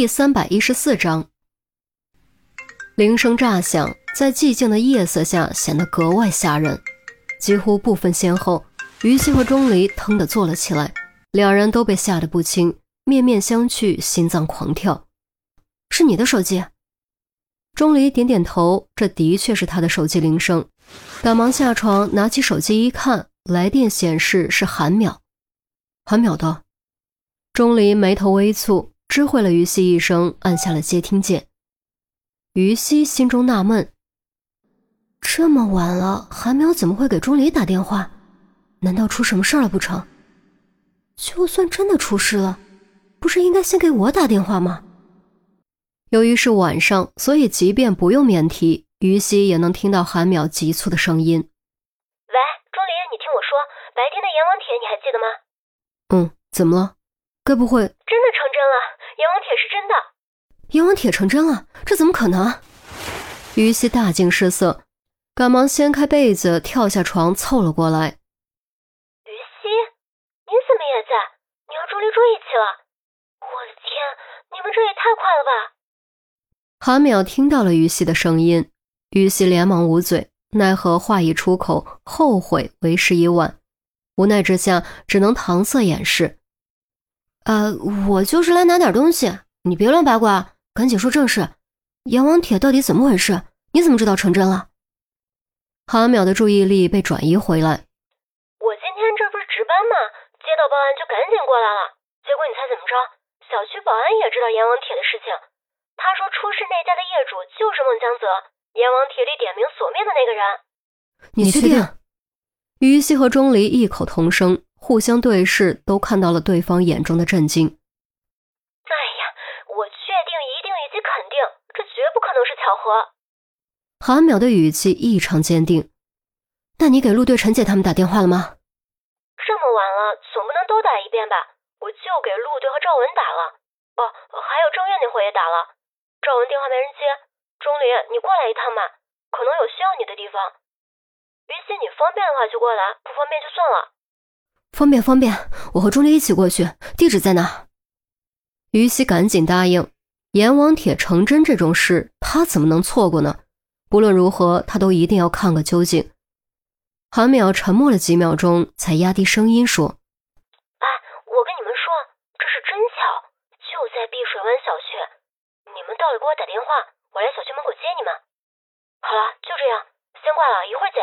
第三百一十四章，铃声炸响，在寂静的夜色下显得格外吓人。几乎不分先后，于西和钟离腾地坐了起来，两人都被吓得不轻，面面相觑，心脏狂跳。是你的手机？钟离点点头，这的确是他的手机铃声。赶忙下床，拿起手机一看，来电显示是韩淼。韩淼的。钟离眉头微蹙。知会了于西一声，按下了接听键。于西心中纳闷：这么晚了，韩淼怎么会给钟离打电话？难道出什么事儿了不成？就算真的出事了，不是应该先给我打电话吗？由于是晚上，所以即便不用免提，于西也能听到韩淼急促的声音：“喂，钟离，你听我说，白天的阎王帖你还记得吗？”“嗯，怎么了？该不会……”真的成真了。阎王帖是真的，阎王帖成真了，这怎么可能？于西大惊失色，赶忙掀开被子，跳下床，凑了过来。于西，你怎么也在？你和钟离住一起了？我的天，你们这也太快了吧！韩淼听到了于西的声音，于西连忙捂嘴，奈何话一出口，后悔为时已晚，无奈之下，只能搪塞掩饰。呃，我就是来拿点东西，你别乱八卦，赶紧说正事。阎王帖到底怎么回事？你怎么知道成真了？韩淼的注意力被转移回来。我今天这不是值班吗？接到报案就赶紧过来了。结果你猜怎么着？小区保安也知道阎王帖的事情。他说出事那家的业主就是孟江泽，阎王帖里点名索命的那个人。你确定？于西和钟离异口同声。互相对视，都看到了对方眼中的震惊。哎呀，我确定、一定以及肯定，这绝不可能是巧合。韩淼的语气异常坚定。那你给陆队、陈姐他们打电话了吗？这么晚了，总不能都打一遍吧？我就给陆队和赵文打了。哦，还有郑月那会也打了。赵文电话没人接。钟离，你过来一趟吧，可能有需要你的地方。云溪，你方便的话就过来，不方便就算了。方便方便，我和钟离一起过去。地址在哪？于西赶紧答应。阎王帖成真这种事，他怎么能错过呢？不论如何，他都一定要看个究竟。韩淼沉默了几秒钟，才压低声音说：“哎，我跟你们说，这是真巧，就在碧水湾小区。你们到了给我打电话，我来小区门口接你们。好了，就这样，先挂了，一会儿见。”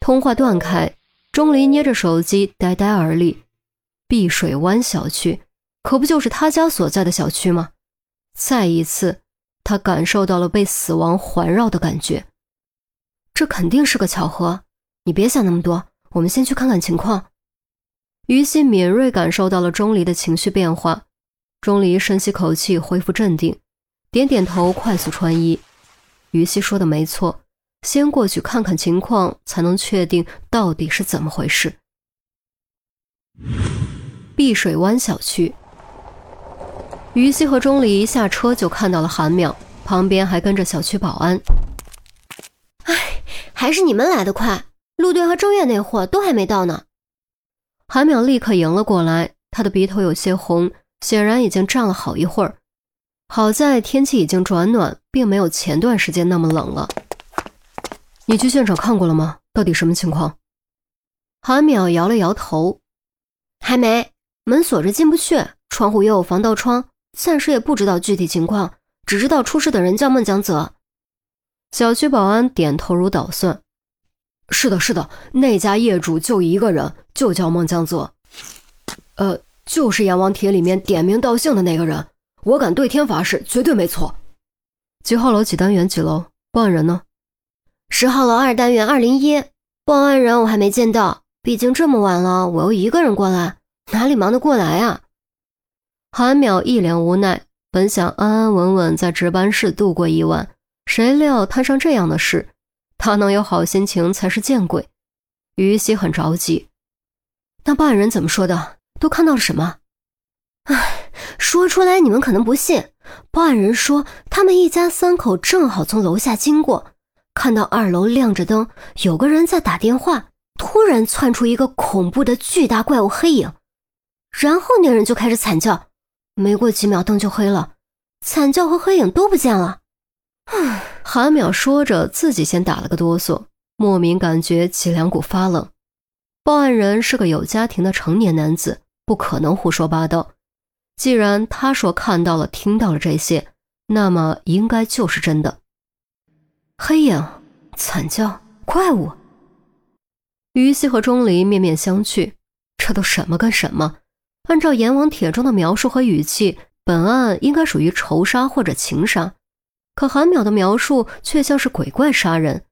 通话断开。钟离捏着手机，呆呆而立。碧水湾小区，可不就是他家所在的小区吗？再一次，他感受到了被死亡环绕的感觉。这肯定是个巧合。你别想那么多，我们先去看看情况。于西敏锐感受到了钟离的情绪变化。钟离深吸口气，恢复镇定，点点头，快速穿衣。于西说的没错。先过去看看情况，才能确定到底是怎么回事。碧水湾小区，于西和钟离一下车就看到了韩淼，旁边还跟着小区保安。哎，还是你们来的快，陆队和周月那货都还没到呢。韩淼立刻迎了过来，他的鼻头有些红，显然已经站了好一会儿。好在天气已经转暖，并没有前段时间那么冷了。你去现场看过了吗？到底什么情况？韩淼摇了摇头，还没，门锁着进不去，窗户又有防盗窗，暂时也不知道具体情况，只知道出事的人叫孟江泽。小区保安点头如捣蒜：“是的，是的，那家业主就一个人，就叫孟江泽。呃，就是阎王帖里面点名道姓的那个人，我敢对天发誓，绝对没错。几号楼几单元几楼？报案人呢？”十号楼二单元二零一，报案人我还没见到，毕竟这么晚了，我又一个人过来，哪里忙得过来啊？韩淼一脸无奈，本想安安稳稳在值班室度过一晚，谁料摊上这样的事，他能有好心情才是见鬼。于西很着急，那报案人怎么说的？都看到了什么？唉，说出来你们可能不信，报案人说他们一家三口正好从楼下经过。看到二楼亮着灯，有个人在打电话，突然窜出一个恐怖的巨大怪物黑影，然后那人就开始惨叫：“没过几秒灯就黑了，惨叫和黑影都不见了。韩淼说着，自己先打了个哆嗦，莫名感觉脊梁骨发冷。报案人是个有家庭的成年男子，不可能胡说八道。既然他说看到了、听到了这些，那么应该就是真的。黑影、惨叫、怪物。于西和钟离面面相觑，这都什么跟什么？按照阎王帖中的描述和语气，本案应该属于仇杀或者情杀，可韩淼的描述却像是鬼怪杀人，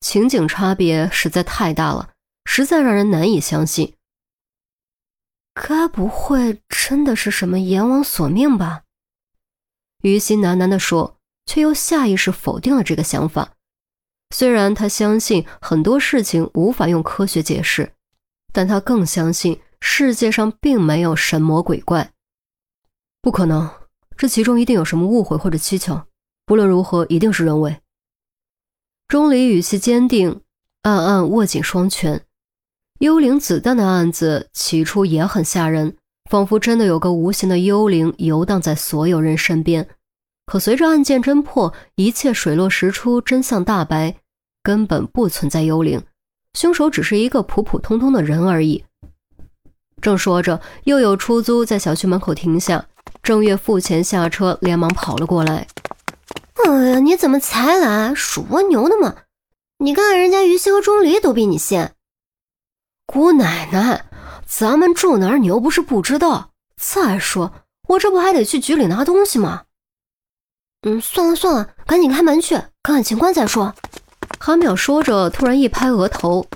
情景差别实在太大了。实在让人难以相信。该不会真的是什么阎王索命吧？于西喃喃地说，却又下意识否定了这个想法。虽然他相信很多事情无法用科学解释，但他更相信世界上并没有神魔鬼怪。不可能，这其中一定有什么误会或者蹊跷。不论如何，一定是人为。钟离语气坚定，暗暗握紧双拳。幽灵子弹的案子起初也很吓人，仿佛真的有个无形的幽灵游荡在所有人身边。可随着案件侦破，一切水落石出，真相大白，根本不存在幽灵，凶手只是一个普普通通的人而已。正说着，又有出租在小区门口停下，郑月付钱下车，连忙跑了过来。哎呀，你怎么才来？属蜗牛的吗？你看人家于西和钟离都比你先。姑奶奶，咱们住哪儿你又不是不知道。再说，我这不还得去局里拿东西吗？嗯，算了算了，赶紧开门去，看看情况再说。韩淼说着，突然一拍额头：“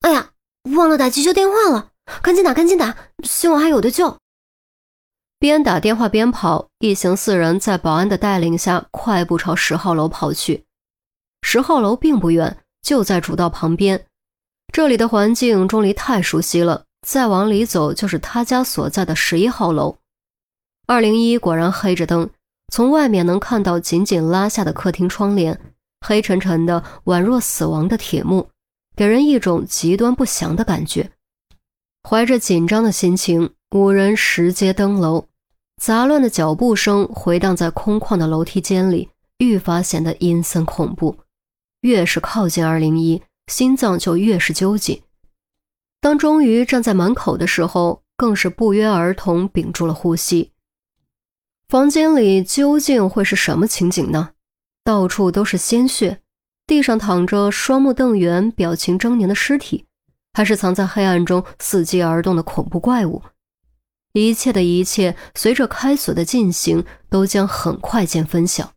哎呀，忘了打急救电话了，赶紧打，赶紧打，希望还有的救。”边打电话边跑，一行四人在保安的带领下快步朝十号楼跑去。十号楼并不远，就在主道旁边。这里的环境钟离太熟悉了，再往里走就是他家所在的十一号楼。二零一果然黑着灯，从外面能看到紧紧拉下的客厅窗帘，黑沉沉的，宛若死亡的铁幕，给人一种极端不祥的感觉。怀着紧张的心情，五人拾阶登楼，杂乱的脚步声回荡在空旷的楼梯间里，愈发显得阴森恐怖。越是靠近二零一。心脏就越是揪紧。当终于站在门口的时候，更是不约而同屏住了呼吸。房间里究竟会是什么情景呢？到处都是鲜血，地上躺着双目瞪圆、表情狰狞的尸体，还是藏在黑暗中伺机而动的恐怖怪物？一切的一切，随着开锁的进行，都将很快见分晓。